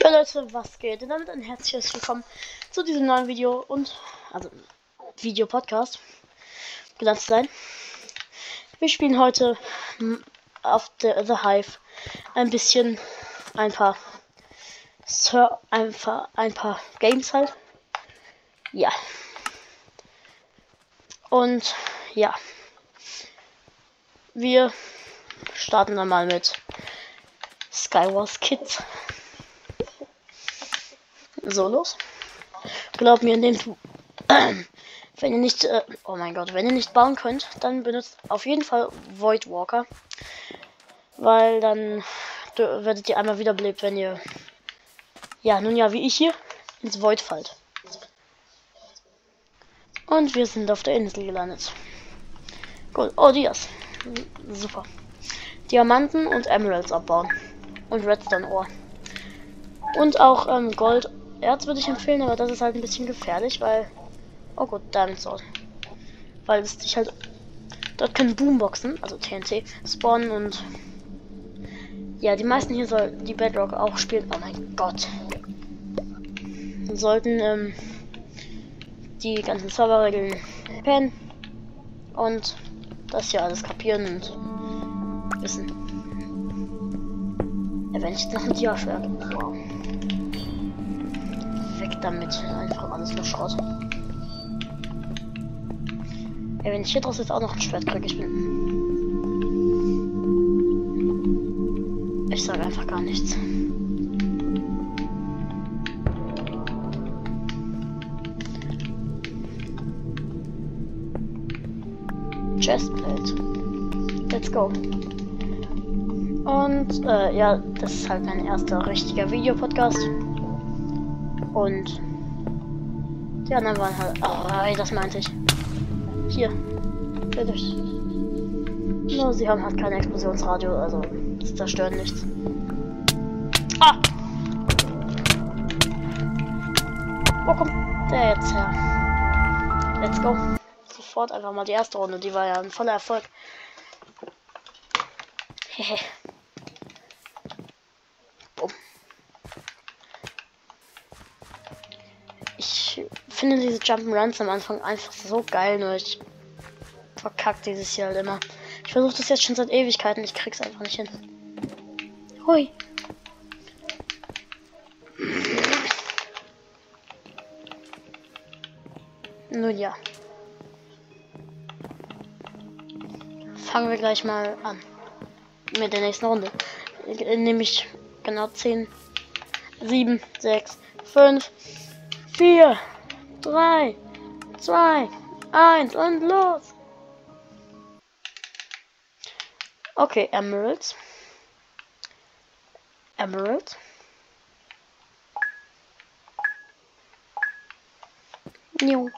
Ja Leute, was geht? Und damit ein herzliches Willkommen zu diesem neuen Video und also Video-Podcast genannt sein. Wir spielen heute auf der The Hive ein bisschen ein paar Sir, einfach ein paar Games halt. Ja. Und ja. Wir starten dann mal mit Skywars Kids. So los. Glaub mir, nehmt wenn ihr nicht, äh, oh mein Gott, wenn ihr nicht bauen könnt, dann benutzt auf jeden Fall Void Walker, weil dann werdet ihr einmal wiederbelebt, wenn ihr, ja, nun ja, wie ich hier ins Void fallt. Und wir sind auf der Insel gelandet. Gut, oh Dias, super. Diamanten und Emeralds abbauen und Redstone Ohr. Und auch ähm, Gold Erz würde ich empfehlen, aber das ist halt ein bisschen gefährlich, weil. Oh gut, Diamond Sword. Weil es sich halt. Dort können Boomboxen, also TNT, spawnen und. Ja, die meisten hier soll die Bedrock auch spielen. Oh mein Gott. Sollten ähm, die ganzen Serverregeln pennen und das hier alles kapieren und wissen. Ja, wenn ich noch ein Dia-Schwert. Wow. Damit. Einfach alles nur Schrott. Ja, wenn ich hier draus jetzt auch noch ein Schwert kriege, ich bin. Ich sage einfach gar nichts. Chestplate. Let's go. Und äh, ja, das ist halt mein erster richtiger Videopodcast. Und die anderen waren halt. Oh, das meinte ich. Hier. Fertig. Nur sie haben halt kein Explosionsradio, also sie zerstören nichts. Ah! Wo kommt der jetzt her? Let's go. Sofort einfach mal die erste Runde, die war ja ein voller Erfolg. Hehe. Finde diese Jump'n'Runs am Anfang einfach so geil, nur ich verkacke dieses hier halt immer. Ich versuche das jetzt schon seit Ewigkeiten, ich krieg's einfach nicht hin. Hui. Nun ja. Fangen wir gleich mal an. Mit der nächsten Runde. Nämlich genau 10, 7, 6, 5, 4, 3, 2, 1 und los. Okay, Emeralds. Emerald. Jo.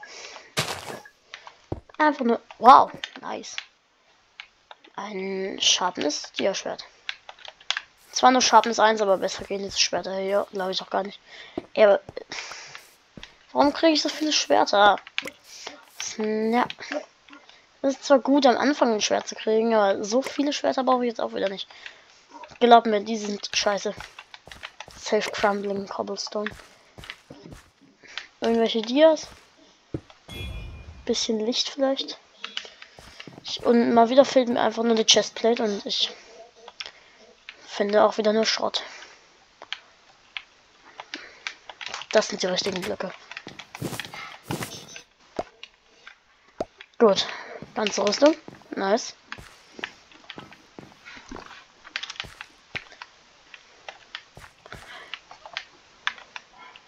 Einfach nur. Wow, nice. Ein Sharpness Dia-Schwert. Zwar nur Sharpness 1, aber besser gehen diese Schwerter hier, glaube ich auch gar nicht. Aber Warum kriege ich so viele Schwerter? Ja. Das ist zwar gut, am Anfang ein Schwert zu kriegen, aber so viele Schwerter brauche ich jetzt auch wieder nicht. Glaub mir, die sind scheiße. Safe Crumbling Cobblestone. Irgendwelche Dias. Bisschen Licht vielleicht. Ich, und mal wieder fehlt mir einfach nur die Chestplate und ich finde auch wieder nur Schrott. Das sind die richtigen Blöcke. Gut. Ganze Rüstung. Nice.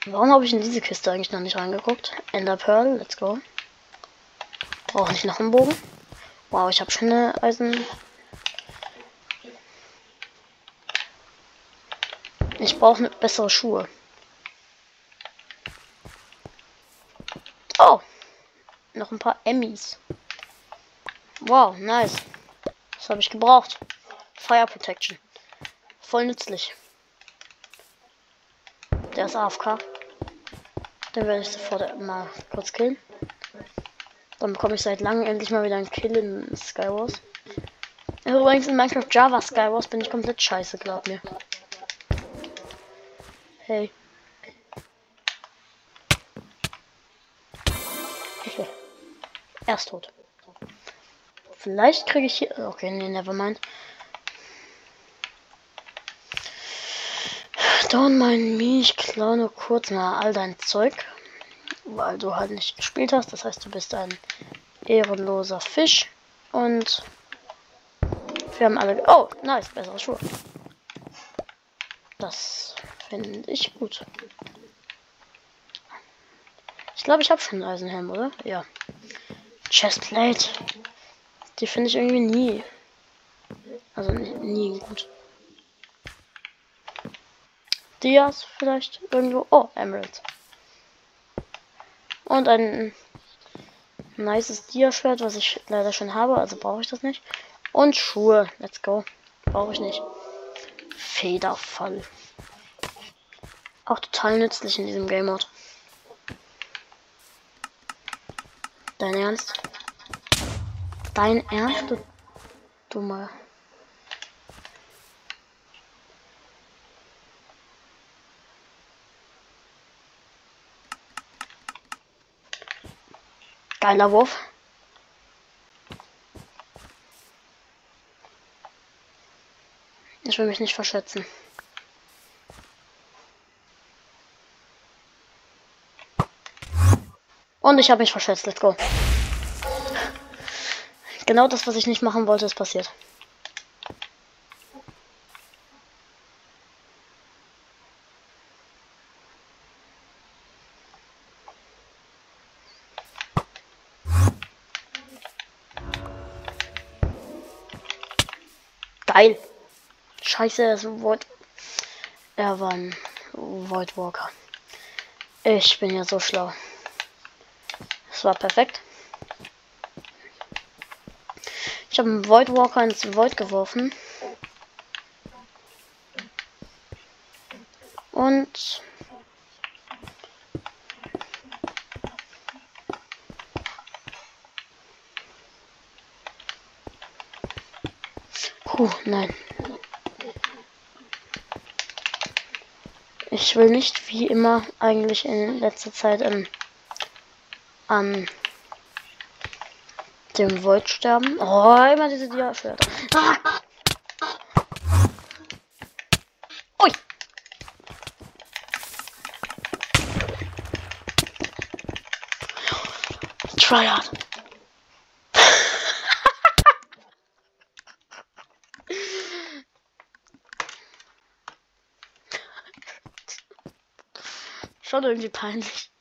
Warum habe ich in diese Kiste eigentlich noch nicht reingeguckt? Ender Pearl, let's go. Brauche ich noch einen Bogen? Wow, ich habe schon eine Eisen. Ich brauche bessere Schuhe. Oh, noch ein paar Emmys. Wow, nice. Das habe ich gebraucht. Fire Protection. Voll nützlich. Der ist AFK. Den werde ich sofort mal kurz killen. Dann bekomme ich seit langem endlich mal wieder einen Kill in Skywars. Übrigens in Minecraft Java Skywars bin ich komplett scheiße, glaub mir. Hey. Er ist tot. Vielleicht kriege ich hier. Okay, nee, never mind. Don't mind me, ich klaue nur kurz mal all dein Zeug. Weil du halt nicht gespielt hast. Das heißt, du bist ein ehrenloser Fisch. Und wir haben alle. Oh, nice, bessere Schuhe. Das finde ich gut. Ich glaube, ich habe schon einen Eisenhelm, oder? Ja. Chestplate. Die finde ich irgendwie nie. Also nie gut. Dias vielleicht irgendwo. Oh, Emerald. Und ein nices Dia-Schwert, was ich leider schon habe, also brauche ich das nicht. Und Schuhe. Let's go. Brauche ich nicht. Federfall. Auch total nützlich in diesem Game Dein Ernst? Dein Ernst, du dummer. Geiler Wurf. Ich will mich nicht verschätzen. Und ich habe mich verschätzt. Let's go. Genau das, was ich nicht machen wollte, ist passiert. Geil. Scheiße, das Void. Er war ein Void. Ich bin ja so schlau. War perfekt. Ich habe einen Void Walker ins Void geworfen. Und Puh, nein. Ich will nicht wie immer eigentlich in letzter Zeit ähm, an dem Void sterben. Oh, immer diese Dia-Schwerter. Ah! Tryhard. Schon irgendwie peinlich.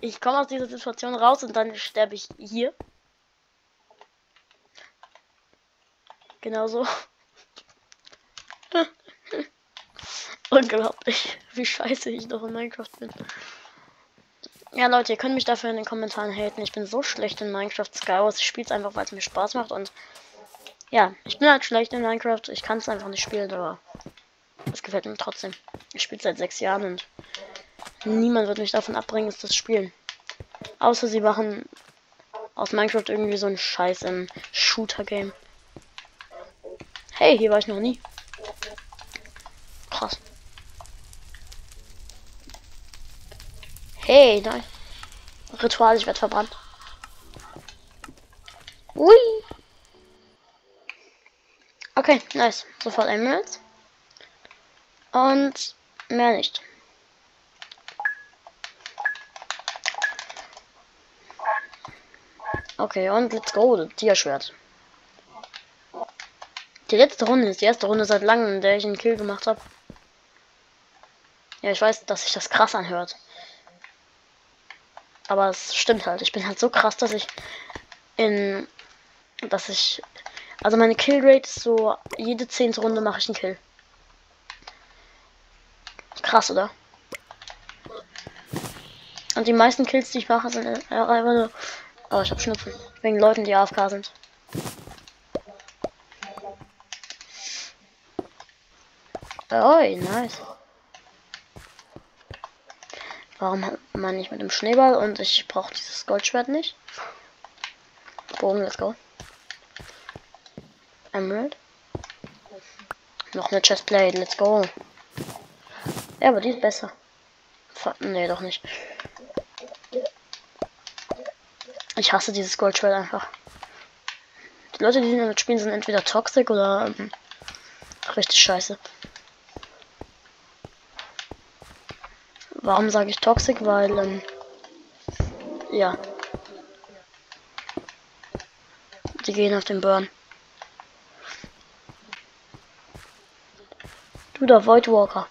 Ich komme aus dieser Situation raus und dann sterbe ich hier. Genauso. Unglaublich, wie scheiße ich noch in Minecraft bin. Ja, Leute, ihr könnt mich dafür in den Kommentaren haten. Ich bin so schlecht in Minecraft Skywars. Ich spiele es einfach, weil es mir Spaß macht. Und ja, ich bin halt schlecht in Minecraft. Ich kann es einfach nicht spielen, aber es gefällt mir trotzdem. Ich spiele seit sechs Jahren und niemand wird mich davon abbringen, es zu spielen. Außer sie machen aus Minecraft irgendwie so ein Scheiß im Shooter-Game. Hey, hier war ich noch nie. Krass. Hey, nein. Ritual, ich werde verbrannt. Ui. Okay, nice. Sofort Emeralds. Und mehr nicht. Okay, und let's go. Tierschwert. Die letzte Runde ist die erste Runde seit langem, in der ich einen Kill gemacht habe. Ja, ich weiß, dass sich das krass anhört. Aber es stimmt halt. Ich bin halt so krass, dass ich in. dass ich. Also meine Killrate ist so. Jede zehnte Runde mache ich einen Kill. Krass, oder? Und die meisten Kills, die ich mache, sind einfach nur. Oh, ich hab Schnupfen. Wegen Leuten, die AFK sind. Oh, nice. Warum man nicht mit dem Schneeball und ich brauche dieses Goldschwert nicht? Bogen, let's go. Emerald. Noch eine Chestplate, let's go. Ja, aber die ist besser. Nee, doch nicht. Ich hasse dieses Goldschwert einfach. Die Leute, die damit spielen, sind entweder toxisch oder ähm, richtig scheiße. Warum sage ich toxisch? Weil, ähm, ja. Die gehen auf den Burn. Du der Void Walker.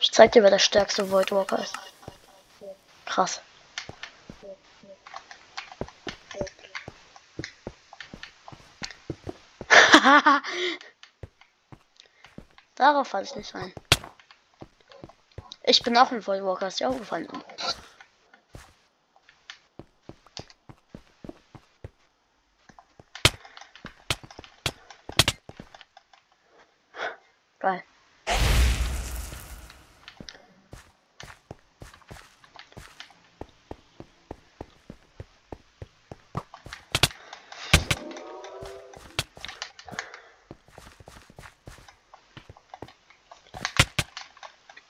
Ich zeig dir, wer der stärkste Void Walker ist. Krass. Darauf falle ich nicht rein. Ich bin auch ein Void Walker, ist dir aufgefallen. Geil.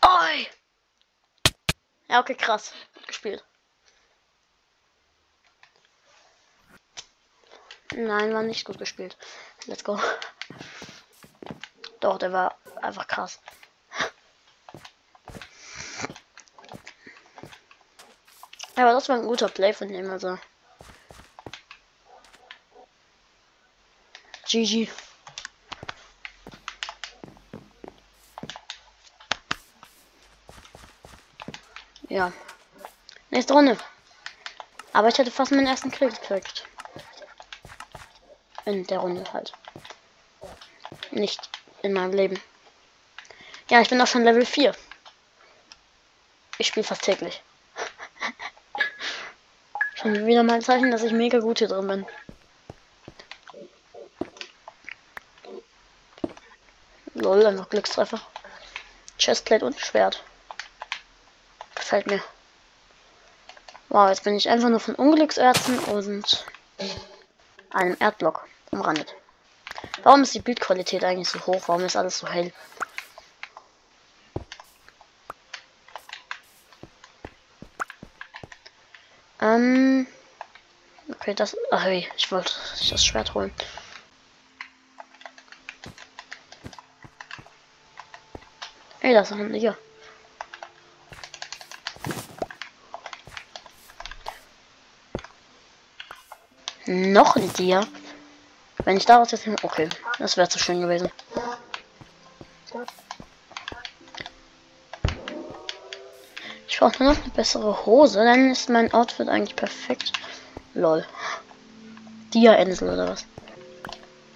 Oi! Ja, okay, krass. Gut gespielt. Nein, war nicht gut gespielt. Let's go. Doch, der war einfach krass. Aber das war ein guter Play von ihm, also. GG. Ja. Nächste Runde. Aber ich hätte fast meinen ersten Kill gekriegt. In der Runde halt. Nicht in meinem Leben. Ja, ich bin auch schon Level 4. Ich spiele fast täglich. schon wieder mal ein Zeichen, dass ich mega gut hier drin bin. Lol, einfach Glückstreffer. Chestplate und Schwert. Gefällt mir. Wow, jetzt bin ich einfach nur von Unglückserzen und einem Erdblock umrandet. Warum ist die Bildqualität eigentlich so hoch? Warum ist alles so hell? Ähm. Okay, das. Ach, hey, ich wollte das Schwert holen. Ey, das ist ein hier. Noch ein Tier. Wenn ich daraus jetzt. Okay, das wäre zu schön gewesen. Ich brauche nur noch eine bessere Hose, dann ist mein Outfit eigentlich perfekt. Lol. Dia-Insel oder was?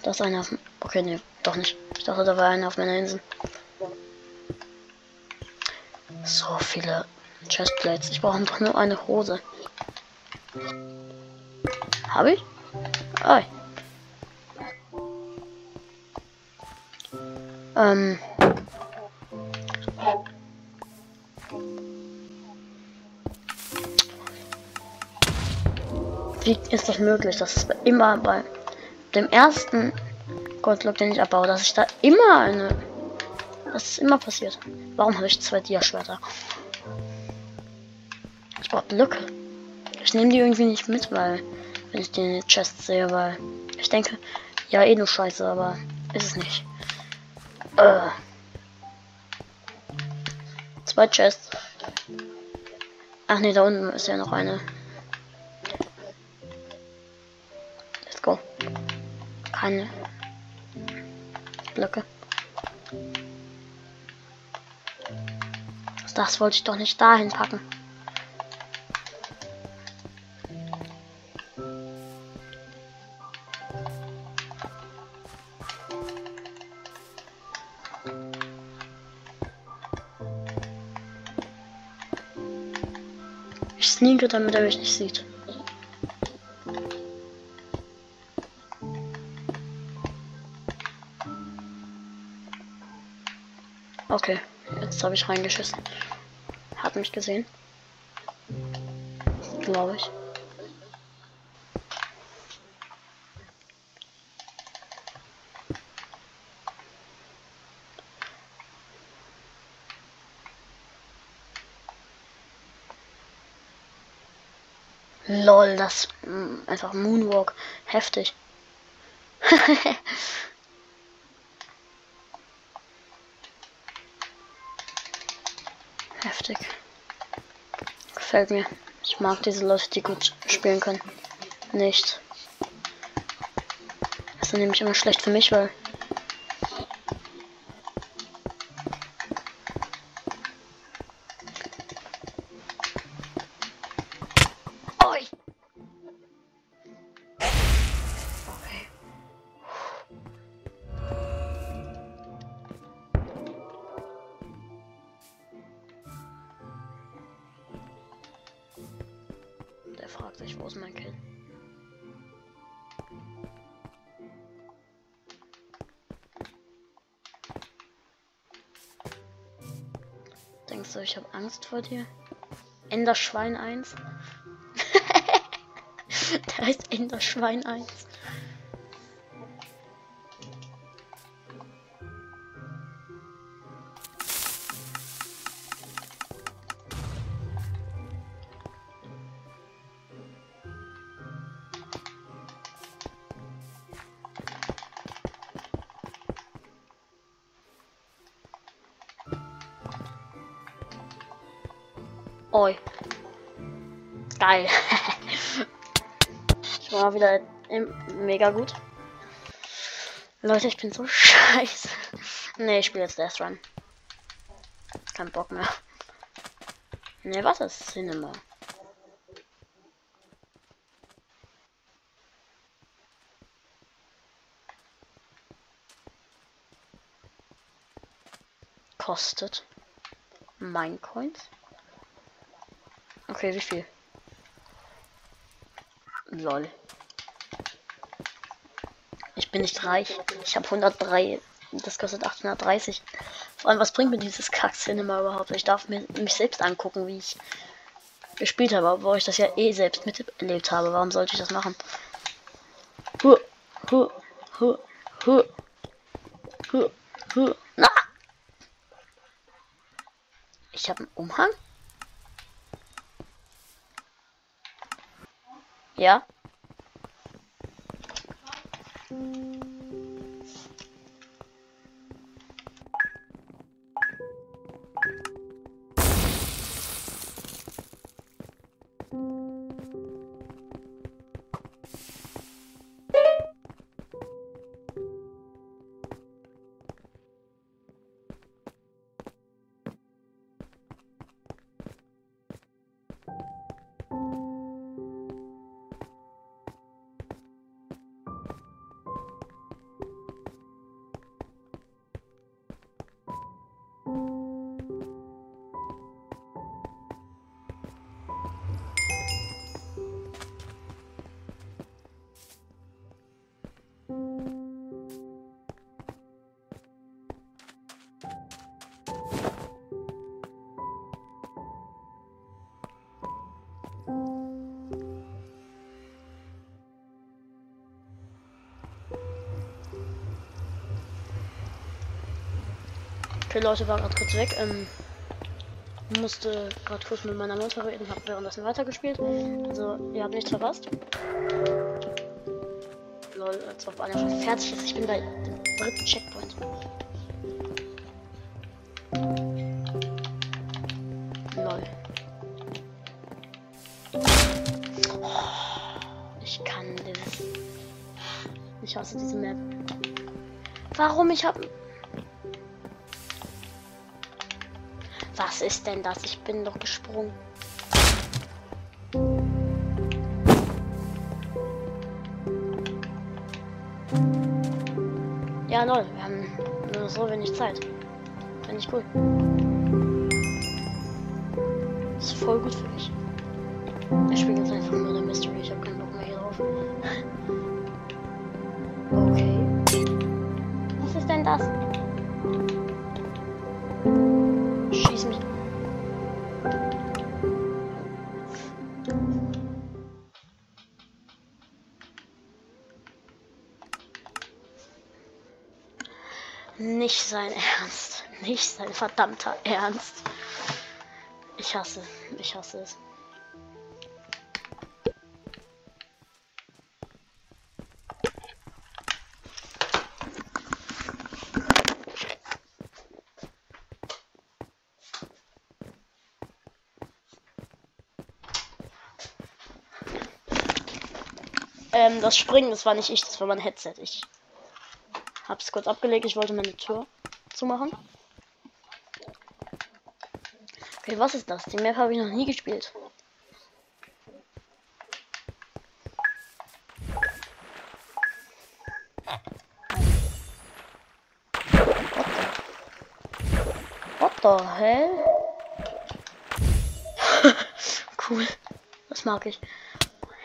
Da ist einer auf. Okay, nee, doch nicht. Ich dachte, da war einer auf meiner Insel. So viele Chestplates. Ich brauche doch nur eine Hose. Habe ich? Ah. Ähm. Wie ist das möglich, dass immer bei dem ersten Goldlock, den ich abbaue, dass ich da immer eine. Das ist immer passiert. Warum habe ich zwei Dia-Schwerter? Ich brauche Blöcke. Ich nehme die irgendwie nicht mit, weil wenn ich den Chest sehe, weil ich denke, ja eh nur Scheiße, aber ist es nicht. Äh. Zwei Chests. Ach nee, da unten ist ja noch eine. Let's go. Keine Blöcke. Das wollte ich doch nicht dahin packen. Sneake, damit er mich nicht sieht. Okay, jetzt habe ich reingeschissen. Hat mich gesehen. Glaube ich. Lol, das mh, mm, einfach Moonwalk. Heftig. Heftig. Gefällt mir. Ich mag diese Leute, die gut spielen können. Nicht. Das ist nämlich immer schlecht für mich, weil Angst vor dir? Enderschwein 1. Der heißt Enderschwein 1. Oi. Geil. ich war wieder mega gut. Leute, ich bin so scheiße. Ne, ich spiele jetzt Death Run. Kein Bock mehr. Ne, was ist Cinema? Kostet Minecoins? Okay, wie viel? Lol. Ich bin nicht reich. Ich habe 103. Das kostet 830. Vor allem, was bringt mir dieses Kack-Cinema überhaupt? Ich darf mir mich selbst angucken, wie ich gespielt habe, obwohl ich das ja eh selbst miterlebt habe. Warum sollte ich das machen? Huh, huh, huh, huh, huh, huh. Na! Ich habe einen Umhang? Ja. Okay, Leute, war gerade kurz weg. Ähm, musste gerade kurz mit meiner Mutter reden, hab währenddessen weitergespielt. Also, ihr habt nichts verpasst. Lol, als ob einer schon fertig ist. Ich bin bei dem dritten Checkpoint. Lol. ich kann das. Ich hasse diese Map. Warum? Ich habe Was ist denn das? Ich bin doch gesprungen. Ja, lol, wir haben nur so wenig Zeit. Finde ich cool. ist voll gut für mich. Ich spiele jetzt einfach nur der Mystery. Ich habe keinen Bock mehr hier drauf. okay. Was ist denn das? sein Ernst. Nicht sein verdammter Ernst. Ich hasse, ich hasse es. Ähm, das Springen, das war nicht ich, das war mein Headset. Ich hab's kurz abgelegt, ich wollte meine Tür zumachen. Okay, was ist das? Die Map habe ich noch nie gespielt. What the hell? cool. Das mag ich.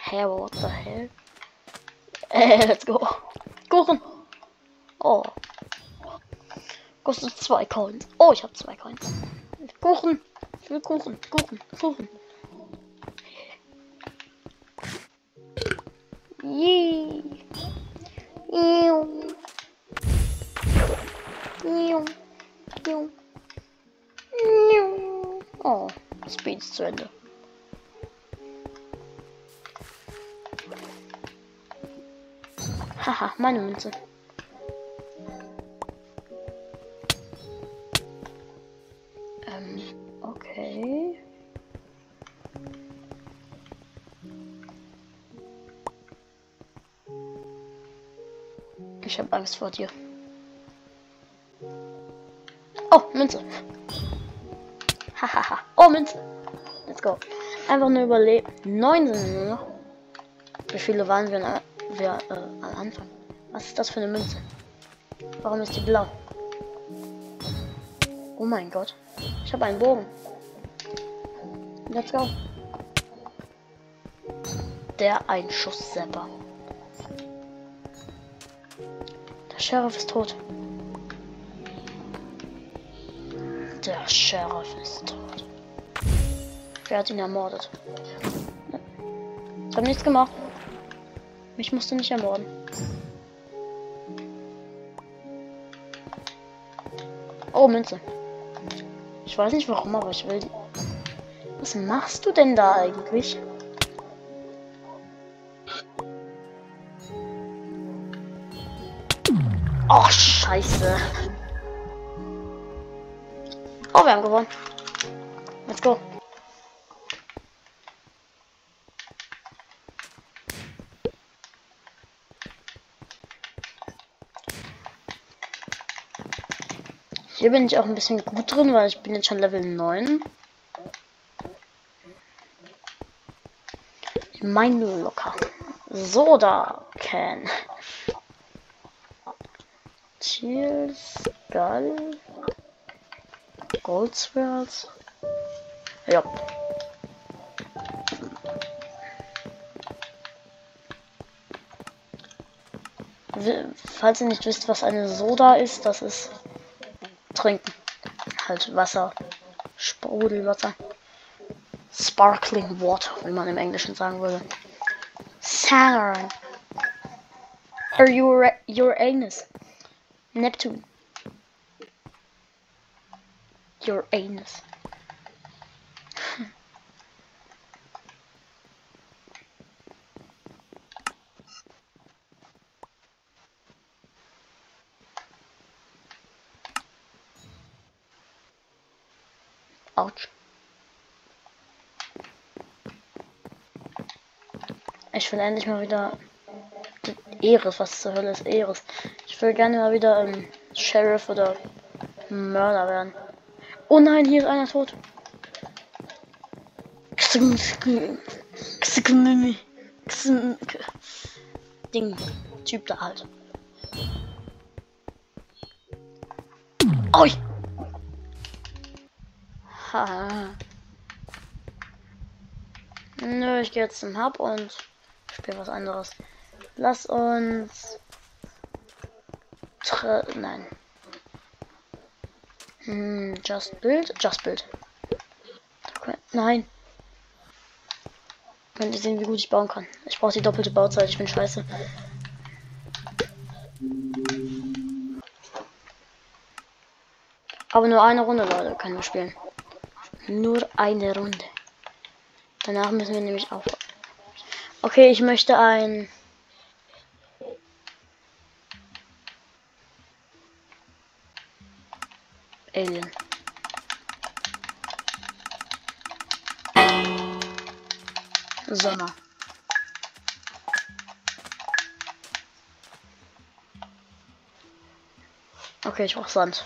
Hä, what the hell? Äh, let's go. Kuchen. Oh. Kostet zwei Coins. Oh, ich habe zwei Coins. Kuchen. Ich will Kuchen. Kuchen. Kuchen. Yee. Ew. Ew. Ew. Ew. Oh, Speed ist zu Ende. Haha, meine Münze. Angst vor dir. Oh, Münze. Hahaha. oh, Münze. Let's go. Einfach nur überleben. Neun sind nur noch. Wie viele waren wir, wir äh, am Anfang? Was ist das für eine Münze? Warum ist die blau? Oh mein Gott. Ich habe einen Bogen. Let's go. Der Einschusssepper. Der Sheriff ist tot. Der Sheriff ist tot. Wer hat ihn ermordet? Ich habe nichts gemacht. Mich musst du nicht ermorden. Oh, Münze. Ich weiß nicht warum, aber ich will die. Was machst du denn da eigentlich? Scheiße. Oh, wir haben gewonnen. Let's go. Hier bin ich auch ein bisschen gut drin, weil ich bin jetzt schon Level 9. Mein locker. Soda Can. Chill Skull. Goldswords. Ja. Falls ihr nicht wisst, was eine Soda ist, das ist trinken. Halt Wasser. Sprudelwasser. Sparkling Water, wie man im Englischen sagen würde. Saturn. Are you your anus? Neptune. Your anus. Autsch. Ich will endlich mal wieder Eres. Was zur Hölle ist Eres? Ich will gerne mal wieder ähm, Sheriff oder Mörder werden. Oh nein, hier ist einer tot. Ding. Typ da halt. Oh, Haha. Nö, ich gehe jetzt zum Hub und spiele was anderes. Lass uns. Tre Nein. Hm, just build. Just build. Nein. Könnt ihr sehen, wie gut ich bauen kann. Ich brauche die doppelte Bauzeit. Ich bin scheiße. Aber nur eine Runde, Leute, können wir spielen. Nur eine Runde. Danach müssen wir nämlich auch. Okay, ich möchte ein. Okay, ich brauche Sand.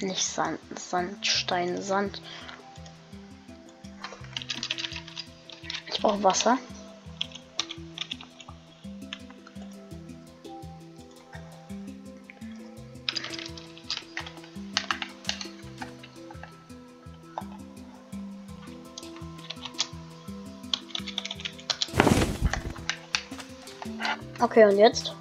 Nicht Sand, Sandstein, Sand. Ich brauche Wasser. Okay, und jetzt?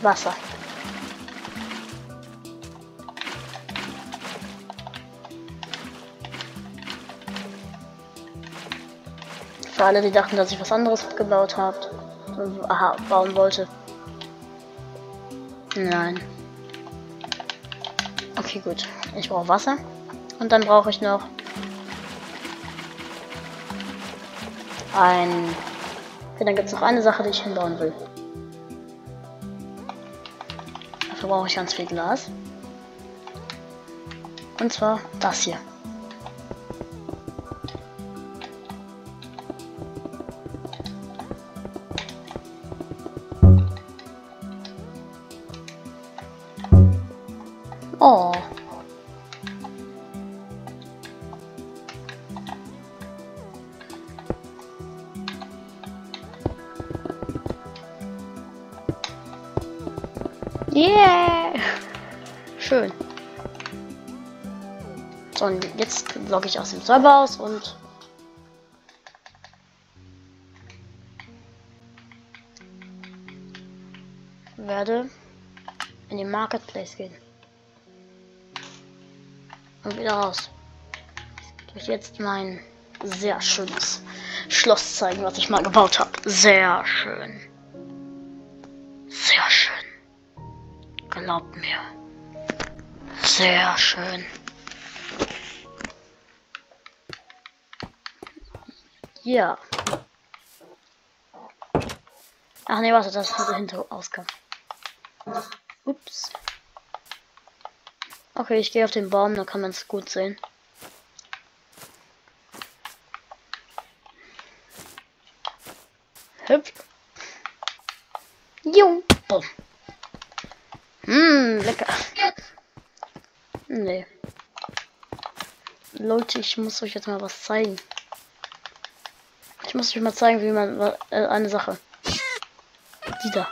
Wasser. Für alle, die dachten, dass ich was anderes gebaut habe, aha, bauen wollte. Nein. Okay, gut. Ich brauche Wasser. Und dann brauche ich noch ein. Okay, dann gibt es noch eine Sache, die ich hinbauen will. Dafür brauche ich ganz viel Glas. Und zwar das hier. Logge ich aus dem Server aus und werde in den Marketplace gehen. Und wieder raus. Durch jetzt mein sehr schönes Schloss zeigen, was ich mal gebaut habe. Sehr schön. Sehr schön. Glaubt mir. Sehr schön. Ja. Ach nee, warte, das ist der Hinterausgang. Ups. Okay, ich gehe auf den Baum, da kann man es gut sehen. Hüpf. Jo. Bumm. Hm, lecker. Nee. Leute, ich muss euch jetzt mal was zeigen. Muss euch mal zeigen, wie man äh, eine Sache. Die da.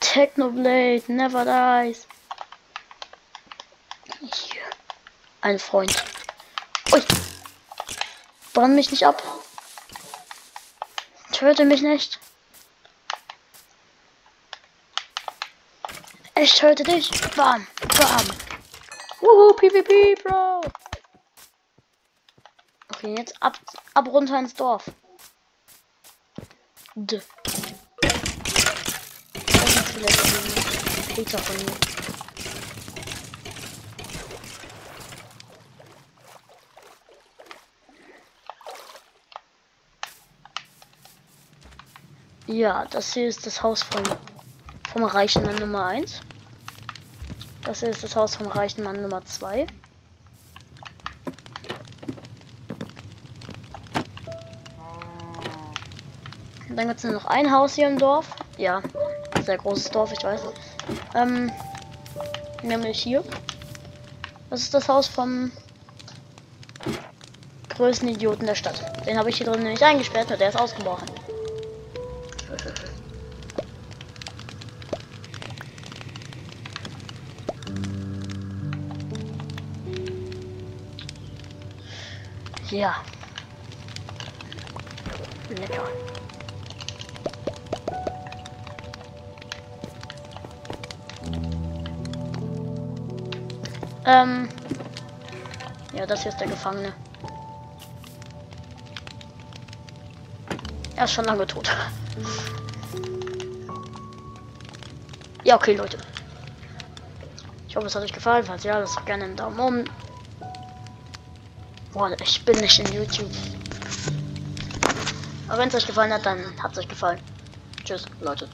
Technoblade never dies. Hier. Ein Freund. Ui. Brand mich nicht ab. Töte mich nicht. Ich töte dich. Bam. Bam. Wuhu, PvP, Bro. Okay, jetzt ab, ab runter ins Dorf. D. Das ist vielleicht Peter von mir. Ja, das hier ist das Haus von vom reichen Mann Nummer 1. Das hier ist das Haus vom reichen Mann Nummer 2. Dann gibt es noch ein Haus hier im Dorf. Ja, sehr großes Dorf, ich weiß. Ähm, nämlich hier. Das ist das Haus vom größten Idioten der Stadt. Den habe ich hier drin nämlich eingesperrt und der ist ausgebrochen. Ja. Lecker. Ähm. Ja, das hier ist der Gefangene. Er ist schon lange tot. Ja, okay, Leute. Ich hoffe, es hat euch gefallen. Falls ja, lasst gerne einen Daumen oben. Boah, ich bin nicht in YouTube. Aber wenn es euch gefallen hat, dann hat es euch gefallen. Tschüss, Leute.